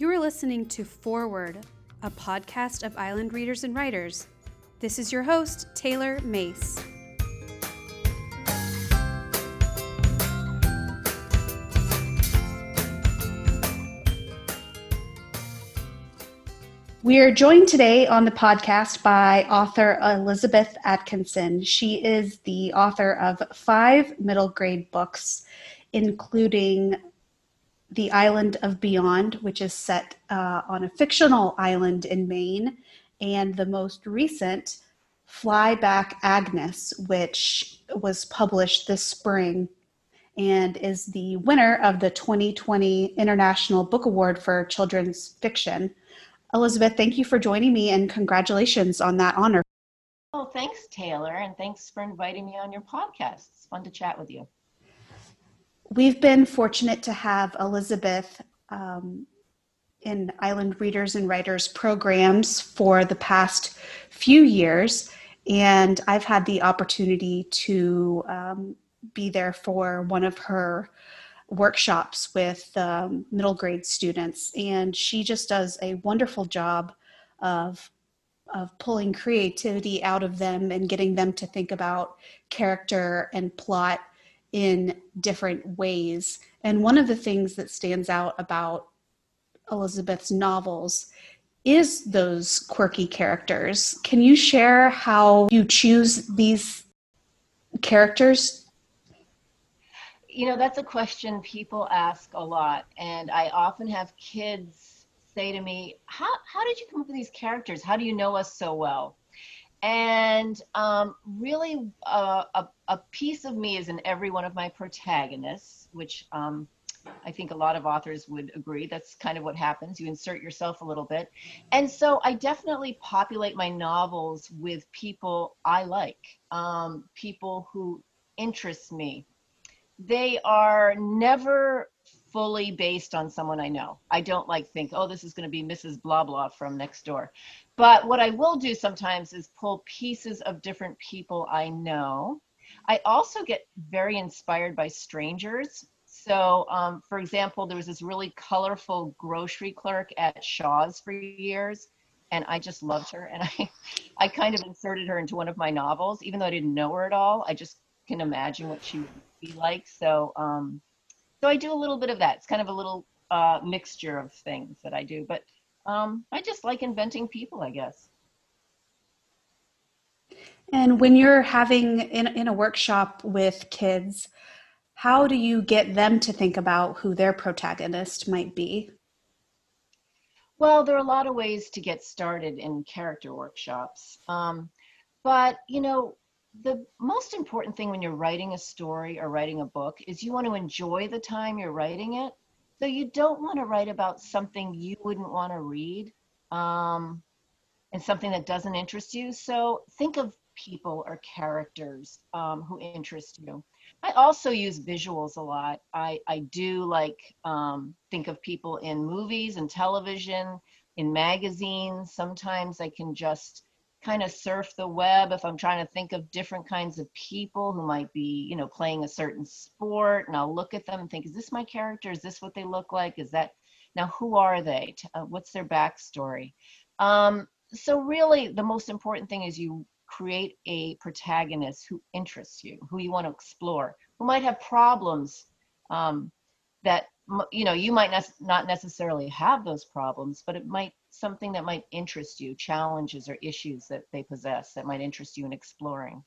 You are listening to Forward, a podcast of Island Readers and Writers. This is your host, Taylor Mace. We are joined today on the podcast by author Elizabeth Atkinson. She is the author of five middle grade books, including The Island of Beyond, which is set uh, on a fictional island in Maine, and the most recent, Fly Back Agnes, which was published this spring and is the winner of the 2020 International Book Award for Children's Fiction. Elizabeth, thank you for joining me and congratulations on that honor. Oh, thanks, Taylor, and thanks for inviting me on your podcast. It's fun to chat with you. We've been fortunate to have Elizabeth um, in Island Readers and Writers programs for the past few years, and I've had the opportunity to um, be there for one of her workshops with um, middle grade students, and she just does a wonderful job of of pulling creativity out of them and getting them to think about character and plot in different ways. And one of the things that stands out about Elizabeth's novels is those quirky characters. Can you share how you choose these characters you know, that's a question people ask a lot. And I often have kids say to me, How, how did you come up with these characters? How do you know us so well? And um, really, uh, a, a piece of me is in every one of my protagonists, which um, I think a lot of authors would agree. That's kind of what happens. You insert yourself a little bit. And so I definitely populate my novels with people I like, um, people who interest me they are never fully based on someone I know. I don't like think, oh, this is going to be Mrs. Blah blah from next door. But what I will do sometimes is pull pieces of different people I know. I also get very inspired by strangers. So, um, for example, there was this really colorful grocery clerk at Shaw's for years, and I just loved her. And I, I kind of inserted her into one of my novels, even though I didn't know her at all. I just can imagine what she would be like. So, um, so I do a little bit of that. It's kind of a little uh, mixture of things that I do, but um, I just like inventing people, I guess. And when you're having in, in a workshop with kids, how do you get them to think about who their protagonist might be? Well, there are a lot of ways to get started in character workshops. Um, but, you know, the most important thing when you're writing a story or writing a book is you want to enjoy the time you're writing it. So you don't want to write about something you wouldn't want to read um, and something that doesn't interest you. So think of people or characters um, who interest you. I also use visuals a lot. I, I do like um, think of people in movies and television, in magazines. Sometimes I can just kind of surf the web if I'm trying to think of different kinds of people who might be, you know, playing a certain sport. And I'll look at them and think, is this my character? Is this what they look like? Is that now who are they? Uh, what's their backstory? Um, so, really, the most important thing is you create a protagonist who interests you, who you want to explore, who might have problems um, that you know you might not necessarily have those problems, but it might something that might interest you, challenges or issues that they possess that might interest you in exploring?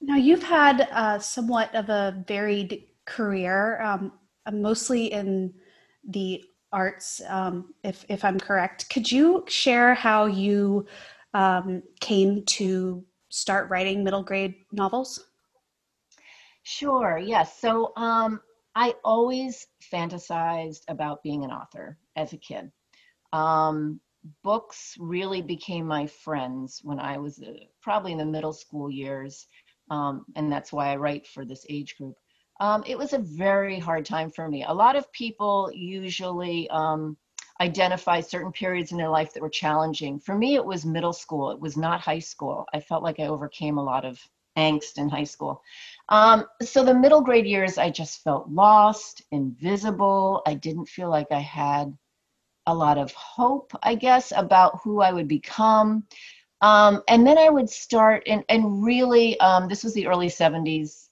Now, you've had uh, somewhat of a varied career, um, mostly in the arts, um, if, if I'm correct. Could you share how you um, came to start writing middle grade novels? Sure, yes. So um, I always fantasized about being an author as a kid. Um, books really became my friends when I was uh, probably in the middle school years, um, and that's why I write for this age group. Um, it was a very hard time for me. A lot of people usually um, identify certain periods in their life that were challenging. For me, it was middle school. It was not high school. I felt like I overcame a lot of angst in high school. Um, so the middle grade years, I just felt lost, invisible. I didn't feel like I had a lot of hope, I guess, about who I would become. Um, and then I would start, and, and really, um, this was the early 70s.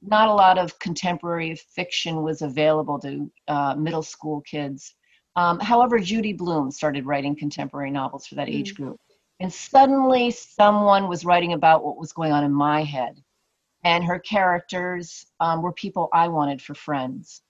Not a lot of contemporary fiction was available to uh, middle school kids. Um, however, Judy Blume started writing contemporary novels for that mm. age group. And suddenly, someone was writing about what was going on in my head. And her characters um, were people I wanted for friends.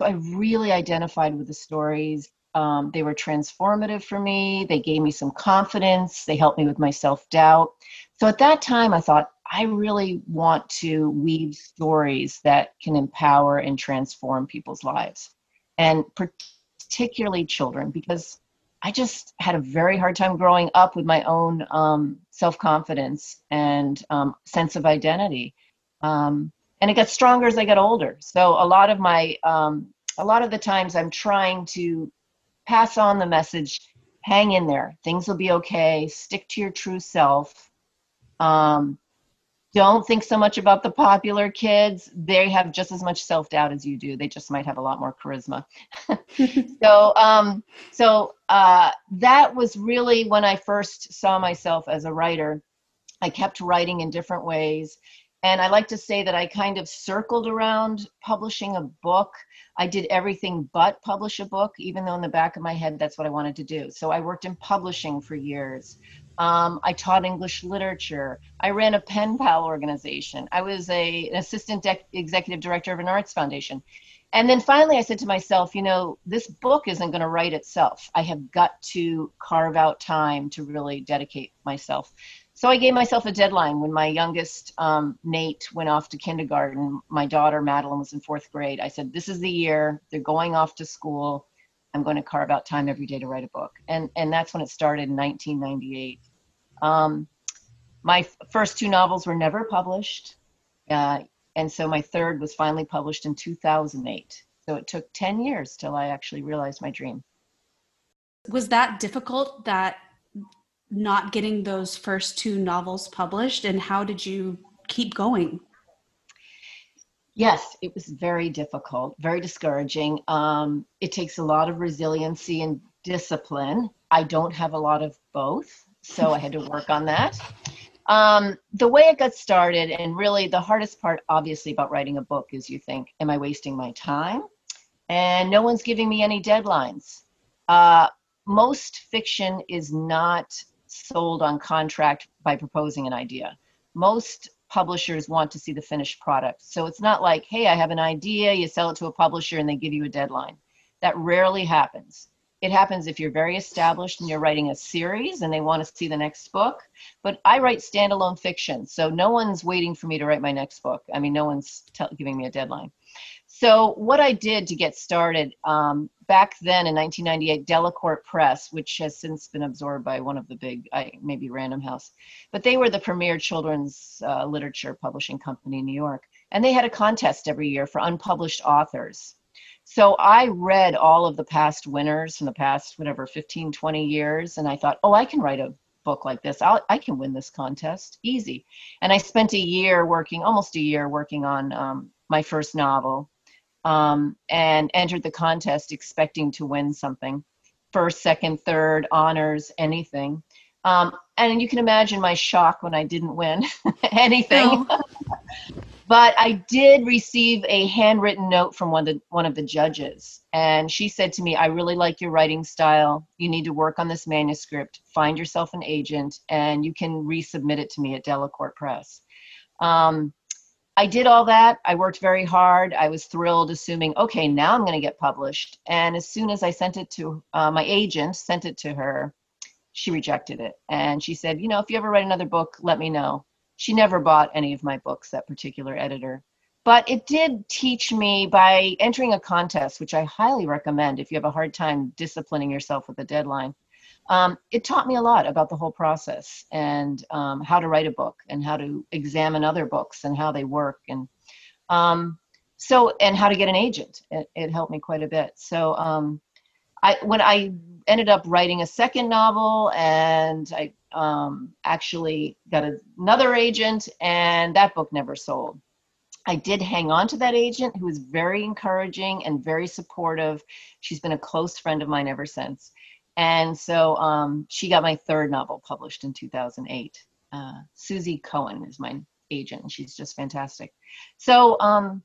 So I really identified with the stories. Um, they were transformative for me. They gave me some confidence. They helped me with my self doubt. So at that time, I thought, I really want to weave stories that can empower and transform people's lives, and particularly children, because I just had a very hard time growing up with my own um, self confidence and um, sense of identity. Um, and it got stronger as I got older. So a lot of my, um, a lot of the times I'm trying to pass on the message hang in there things will be okay stick to your true self um, don't think so much about the popular kids they have just as much self-doubt as you do they just might have a lot more charisma so um, so uh, that was really when i first saw myself as a writer i kept writing in different ways and I like to say that I kind of circled around publishing a book. I did everything but publish a book, even though in the back of my head that's what I wanted to do. So I worked in publishing for years. Um, I taught English literature. I ran a pen pal organization. I was a, an assistant executive director of an arts foundation. And then finally, I said to myself, you know, this book isn't going to write itself. I have got to carve out time to really dedicate myself so I gave myself a deadline when my youngest um, Nate went off to kindergarten. My daughter Madeline was in fourth grade. I said, "This is the year they're going off to school. I'm going to carve out time every day to write a book." And and that's when it started in 1998. Um, my f- first two novels were never published, uh, and so my third was finally published in 2008. So it took 10 years till I actually realized my dream. Was that difficult? That not getting those first two novels published and how did you keep going yes it was very difficult very discouraging. Um, it takes a lot of resiliency and discipline. I don't have a lot of both so i had to work on that. Um, the way it got started and really the hardest part obviously about writing a book is you think am i wasting my time? And no one's giving me any deadlines. Uh, most fiction is not sold on contract by proposing an idea. Most publishers want to see the finished product. So it's not like, hey, I have an idea, you sell it to a publisher and they give you a deadline. That rarely happens. It happens if you're very established and you're writing a series and they want to see the next book. But I write standalone fiction, so no one's waiting for me to write my next book. I mean, no one's t- giving me a deadline. So what I did to get started um, back then in 1998, Delacorte Press, which has since been absorbed by one of the big, maybe Random House, but they were the premier children's uh, literature publishing company in New York, and they had a contest every year for unpublished authors. So I read all of the past winners from the past whatever 15, 20 years, and I thought, oh, I can write a book like this. I'll, I can win this contest, easy. And I spent a year working, almost a year working on um, my first novel um, and entered the contest expecting to win something first, second, third, honors, anything. Um, and you can imagine my shock when I didn't win anything. No. but I did receive a handwritten note from one of, the, one of the judges. And she said to me, I really like your writing style. You need to work on this manuscript, find yourself an agent, and you can resubmit it to me at Delacorte Press. Um, I did all that. I worked very hard. I was thrilled, assuming, okay, now I'm going to get published. And as soon as I sent it to uh, my agent, sent it to her, she rejected it. And she said, you know, if you ever write another book, let me know. She never bought any of my books, that particular editor. But it did teach me by entering a contest, which I highly recommend if you have a hard time disciplining yourself with a deadline. Um, it taught me a lot about the whole process and um, how to write a book and how to examine other books and how they work and um, so and how to get an agent. It, it, helped me quite a bit. So um, I when I ended up writing a second novel, and I um, actually got another agent, and that book never sold. I did hang on to that agent who was very encouraging and very supportive. She's been a close friend of mine ever since. And so um, she got my third novel published in 2008. Uh, Susie Cohen is my agent, and she's just fantastic. So, um,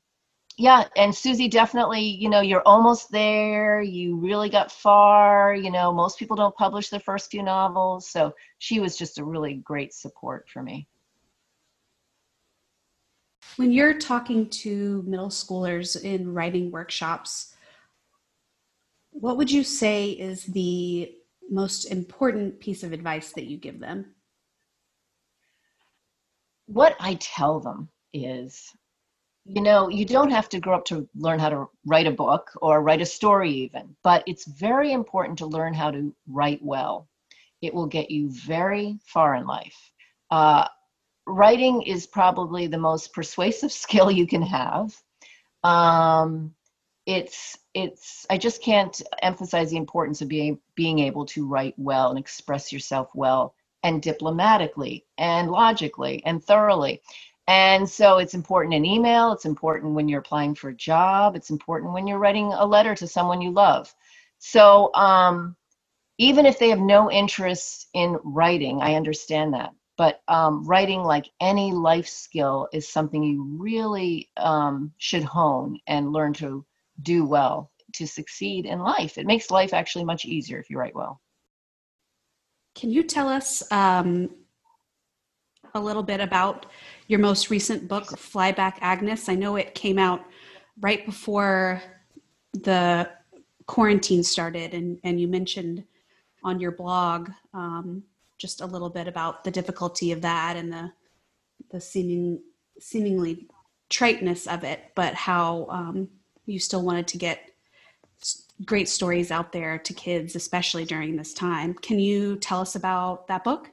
yeah, and Susie definitely, you know, you're almost there. You really got far. You know, most people don't publish their first few novels. So she was just a really great support for me. When you're talking to middle schoolers in writing workshops, what would you say is the most important piece of advice that you give them? What I tell them is, you know, you don't have to grow up to learn how to write a book or write a story, even, but it's very important to learn how to write well. It will get you very far in life. Uh, writing is probably the most persuasive skill you can have. Um, it's it's I just can't emphasize the importance of being being able to write well and express yourself well and diplomatically and logically and thoroughly. And so it's important in email, it's important when you're applying for a job, it's important when you're writing a letter to someone you love. So um, even if they have no interest in writing, I understand that but um, writing like any life skill is something you really um, should hone and learn to do well to succeed in life it makes life actually much easier if you write well can you tell us um, a little bit about your most recent book fly back agnes i know it came out right before the quarantine started and, and you mentioned on your blog um, just a little bit about the difficulty of that and the the seeming seemingly triteness of it, but how um, you still wanted to get great stories out there to kids, especially during this time. Can you tell us about that book?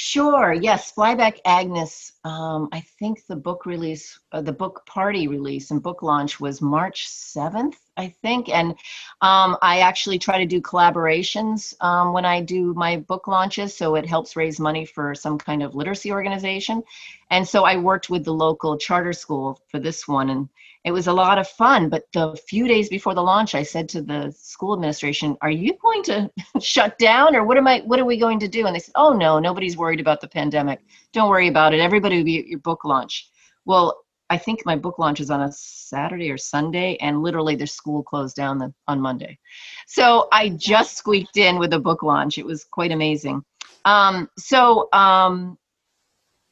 Sure. Yes, Fly Back Agnes. Um, I think the book release, uh, the book party release and book launch was March seventh, I think. And um, I actually try to do collaborations um, when I do my book launches, so it helps raise money for some kind of literacy organization. And so I worked with the local charter school for this one, and it was a lot of fun. But the few days before the launch, I said to the school administration, "Are you going to shut down, or what am I? What are we going to do?" And they said, "Oh no, nobody's worried about the pandemic. Don't worry about it. Everybody will be at your book launch." Well, I think my book launch is on a Saturday or Sunday, and literally the school closed down the, on Monday. So I just squeaked in with a book launch. It was quite amazing. Um, so um,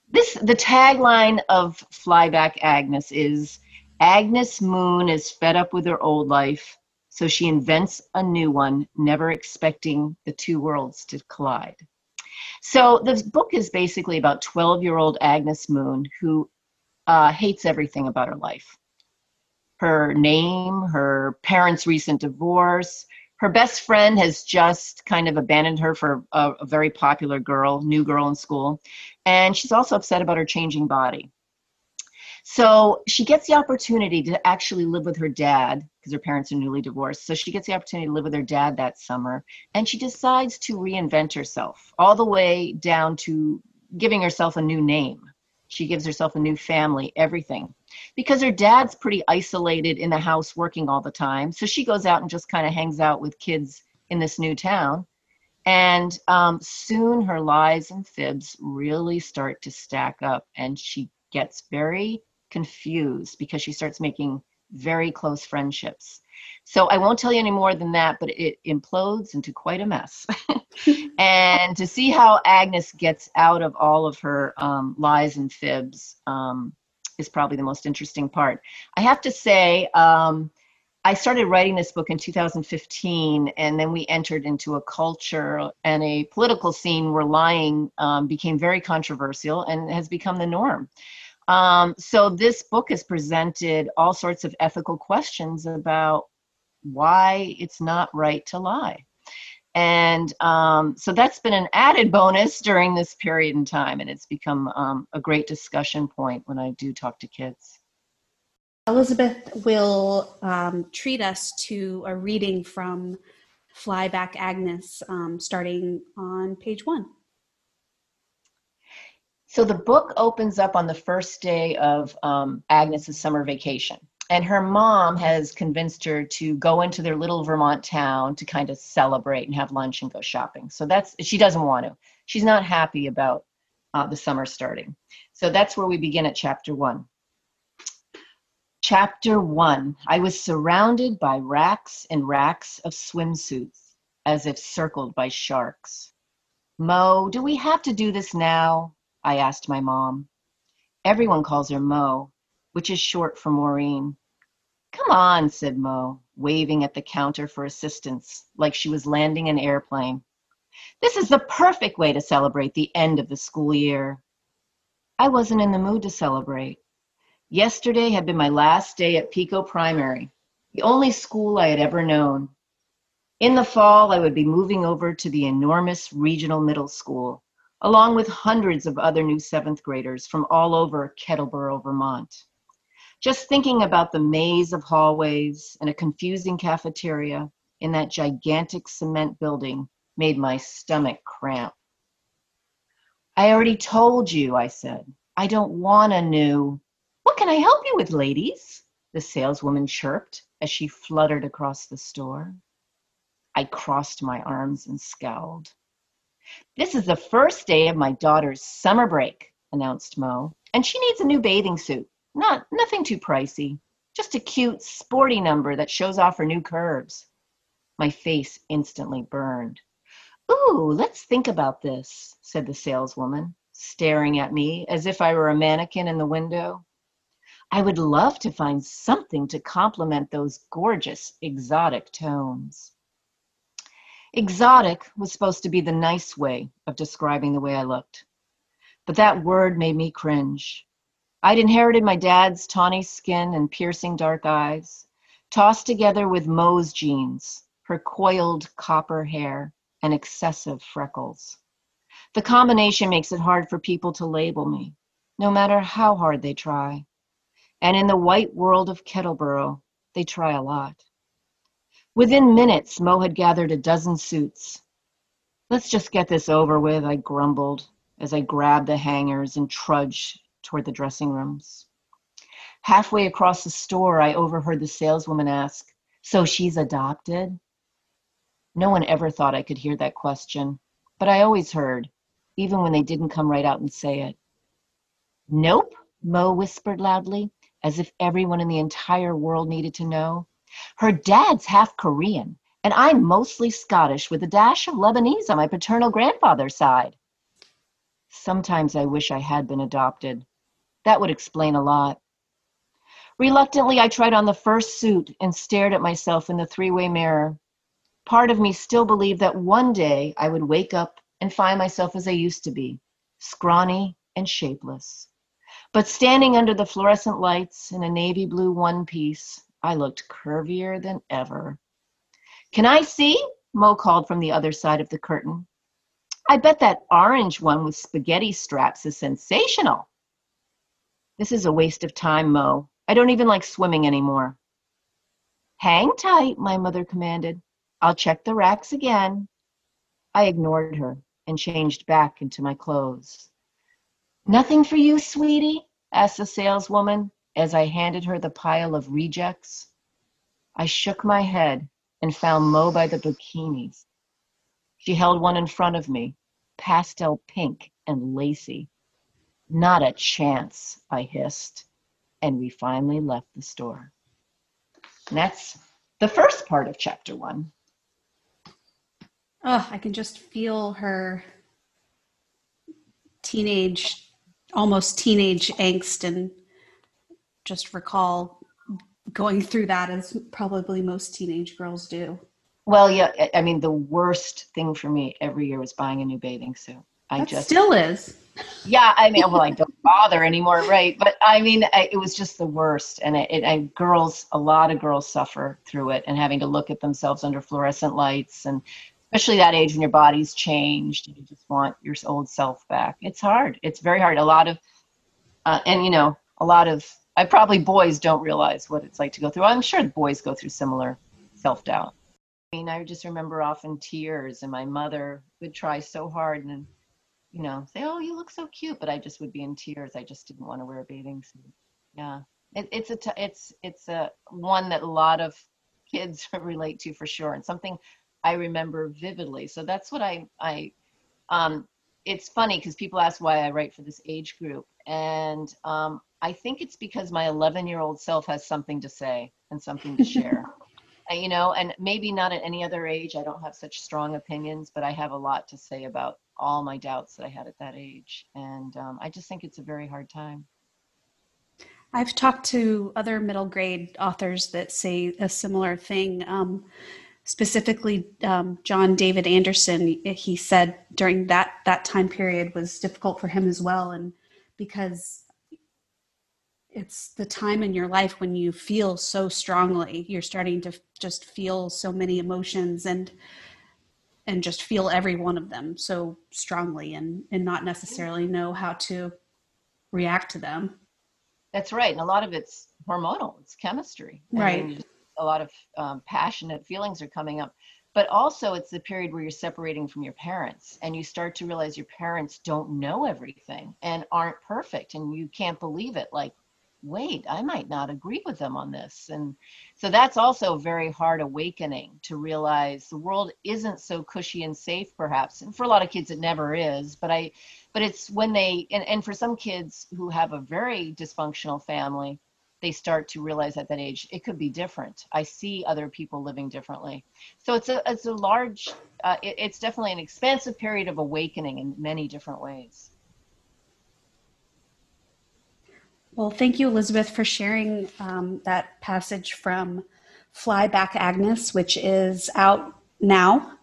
this the tagline of Fly Back Agnes is Agnes Moon is fed up with her old life, so she invents a new one, never expecting the two worlds to collide. So the book is basically about 12 year old Agnes Moon who uh, hates everything about her life her name, her parents' recent divorce. Her best friend has just kind of abandoned her for a, a very popular girl, new girl in school. And she's also upset about her changing body. So she gets the opportunity to actually live with her dad because her parents are newly divorced. So she gets the opportunity to live with her dad that summer and she decides to reinvent herself all the way down to giving herself a new name. She gives herself a new family, everything. Because her dad's pretty isolated in the house working all the time. So she goes out and just kind of hangs out with kids in this new town. And um, soon her lies and fibs really start to stack up, and she gets very confused because she starts making very close friendships. So I won't tell you any more than that, but it implodes into quite a mess. and to see how Agnes gets out of all of her um, lies and fibs um, is probably the most interesting part. I have to say, um, I started writing this book in 2015, and then we entered into a culture and a political scene where lying um, became very controversial and has become the norm. Um, so this book has presented all sorts of ethical questions about why it's not right to lie. And um, so that's been an added bonus during this period in time, and it's become um, a great discussion point when I do talk to kids. Elizabeth will um, treat us to a reading from Fly Back Agnes, um, starting on page one. So the book opens up on the first day of um, Agnes's summer vacation. And her mom has convinced her to go into their little Vermont town to kind of celebrate and have lunch and go shopping. So that's, she doesn't want to. She's not happy about uh, the summer starting. So that's where we begin at chapter one. Chapter one I was surrounded by racks and racks of swimsuits, as if circled by sharks. Mo, do we have to do this now? I asked my mom. Everyone calls her Mo, which is short for Maureen. Come on, said Mo, waving at the counter for assistance, like she was landing an airplane. This is the perfect way to celebrate the end of the school year. I wasn't in the mood to celebrate. Yesterday had been my last day at Pico Primary, the only school I had ever known. In the fall, I would be moving over to the enormous regional middle school, along with hundreds of other new seventh graders from all over Kettleboro, Vermont. Just thinking about the maze of hallways and a confusing cafeteria in that gigantic cement building made my stomach cramp. I already told you, I said. I don't want a new what can I help you with, ladies? The saleswoman chirped as she fluttered across the store. I crossed my arms and scowled. This is the first day of my daughter's summer break, announced Mo, and she needs a new bathing suit. Not nothing too pricey, just a cute, sporty number that shows off her new curves. My face instantly burned. Ooh, let's think about this, said the saleswoman, staring at me as if I were a mannequin in the window. I would love to find something to complement those gorgeous exotic tones. Exotic was supposed to be the nice way of describing the way I looked. But that word made me cringe. I'd inherited my dad's tawny skin and piercing dark eyes, tossed together with Mo's genes, her coiled copper hair, and excessive freckles. The combination makes it hard for people to label me, no matter how hard they try. And in the white world of Kettleboro, they try a lot. Within minutes, Mo had gathered a dozen suits. Let's just get this over with, I grumbled as I grabbed the hangers and trudged toward the dressing rooms. Halfway across the store, I overheard the saleswoman ask, So she's adopted? No one ever thought I could hear that question, but I always heard, even when they didn't come right out and say it. Nope, Mo whispered loudly as if everyone in the entire world needed to know. Her dad's half Korean, and I'm mostly Scottish with a dash of Lebanese on my paternal grandfather's side. Sometimes I wish I had been adopted. That would explain a lot. Reluctantly, I tried on the first suit and stared at myself in the three way mirror. Part of me still believed that one day I would wake up and find myself as I used to be, scrawny and shapeless. But standing under the fluorescent lights in a navy blue one piece, I looked curvier than ever. Can I see? Mo called from the other side of the curtain. I bet that orange one with spaghetti straps is sensational. This is a waste of time, Mo. I don't even like swimming anymore. Hang tight, my mother commanded. I'll check the racks again. I ignored her and changed back into my clothes. Nothing for you, sweetie? asked the saleswoman as I handed her the pile of rejects. I shook my head and found Mo by the bikinis. She held one in front of me, pastel pink and lacy. Not a chance, I hissed, and we finally left the store. And that's the first part of chapter one. Oh, I can just feel her teenage almost teenage angst and just recall going through that as probably most teenage girls do. Well, yeah, I mean, the worst thing for me every year was buying a new bathing suit. I that just still is. Yeah, I mean, well, I don't bother anymore, right? But I mean, I, it was just the worst, and it, it, I, girls, a lot of girls suffer through it, and having to look at themselves under fluorescent lights, and especially that age when your body's changed and you just want your old self back. It's hard. It's very hard. A lot of, uh, and you know, a lot of I probably boys don't realize what it's like to go through. I'm sure boys go through similar self doubt. I mean, I just remember often tears, and my mother would try so hard and, you know, say, "Oh, you look so cute," but I just would be in tears. I just didn't want to wear a bathing suit. Yeah, it, it's a t- it's it's a one that a lot of kids relate to for sure, and something I remember vividly. So that's what I I um, it's funny because people ask why I write for this age group, and um, I think it's because my 11 year old self has something to say and something to share. and, you know, and maybe not at any other age. I don't have such strong opinions, but I have a lot to say about all my doubts that I had at that age. And um, I just think it's a very hard time. I've talked to other middle grade authors that say a similar thing. Um, specifically, um, John David Anderson, he said during that that time period was difficult for him as well, and because it's the time in your life when you feel so strongly, you're starting to just feel so many emotions and and just feel every one of them so strongly and and not necessarily know how to react to them that's right. And a lot of it's hormonal, it's chemistry. Right. A lot of um, passionate feelings are coming up. But also, it's the period where you're separating from your parents and you start to realize your parents don't know everything and aren't perfect. And you can't believe it. Like, wait, I might not agree with them on this. And so that's also a very hard awakening to realize the world isn't so cushy and safe, perhaps. And for a lot of kids, it never is. But I, but it's when they, and, and for some kids who have a very dysfunctional family, they start to realize at that age it could be different. I see other people living differently. So it's a it's a large, uh, it, it's definitely an expansive period of awakening in many different ways. Well, thank you, Elizabeth, for sharing um, that passage from Fly Back Agnes, which is out now.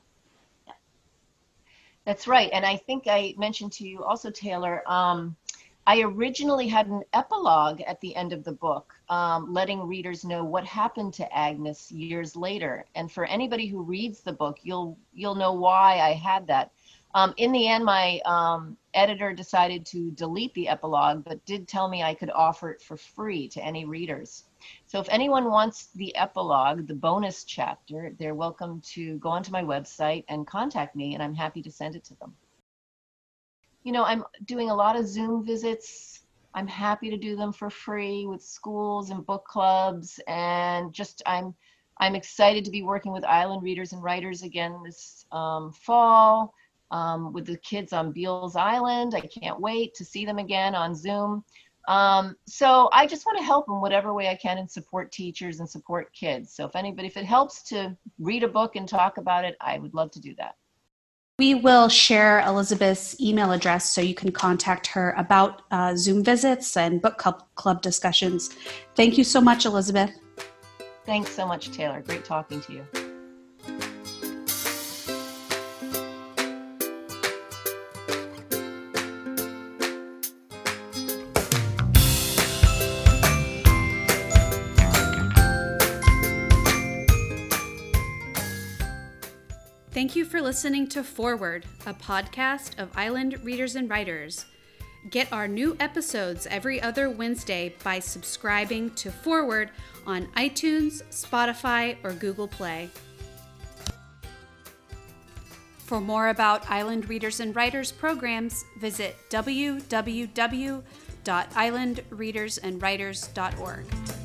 That's right. And I think I mentioned to you also, Taylor, um, I originally had an epilogue at the end of the book, um, letting readers know what happened to Agnes years later. And for anybody who reads the book, you'll you'll know why I had that. Um, in the end, my um, editor decided to delete the epilogue, but did tell me I could offer it for free to any readers. So if anyone wants the epilogue, the bonus chapter, they're welcome to go onto my website and contact me, and I'm happy to send it to them. You know, I'm doing a lot of Zoom visits. I'm happy to do them for free with schools and book clubs, and just I'm I'm excited to be working with Island readers and writers again this um, fall um, with the kids on Beals Island. I can't wait to see them again on Zoom. Um, so I just want to help in whatever way I can and support teachers and support kids. So if anybody, if it helps to read a book and talk about it, I would love to do that. We will share Elizabeth's email address so you can contact her about uh, Zoom visits and book club, club discussions. Thank you so much, Elizabeth. Thanks so much, Taylor. Great talking to you. Thank you for listening to Forward, a podcast of Island Readers and Writers. Get our new episodes every other Wednesday by subscribing to Forward on iTunes, Spotify, or Google Play. For more about Island Readers and Writers programs, visit www.islandreadersandwriters.org.